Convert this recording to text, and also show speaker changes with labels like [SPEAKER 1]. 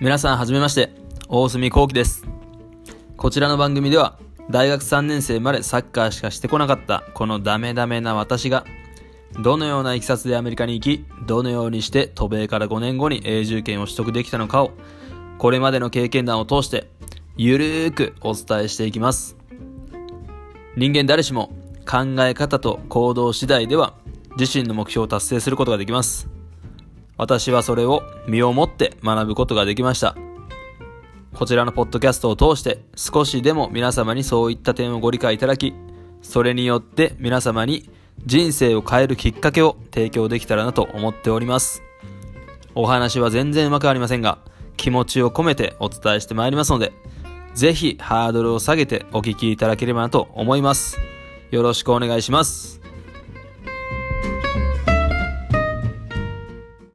[SPEAKER 1] 皆さんはじめまして、大隅幸喜です。こちらの番組では、大学3年生までサッカーしかしてこなかったこのダメダメな私が、どのような経緯でアメリカに行き、どのようにして渡米から5年後に永住権を取得できたのかを、これまでの経験談を通して、ゆるーくお伝えしていきます。人間誰しも考え方と行動次第では自身の目標を達成することができます。私はそれを身をもって学ぶことができました。こちらのポッドキャストを通して少しでも皆様にそういった点をご理解いただき、それによって皆様に人生を変えるきっかけを提供できたらなと思っております。お話は全然うまくありませんが、気持ちを込めてお伝えしてまいりますので、ぜひハードルを下げてお聞きいただければなと思います。よろしくお願いします。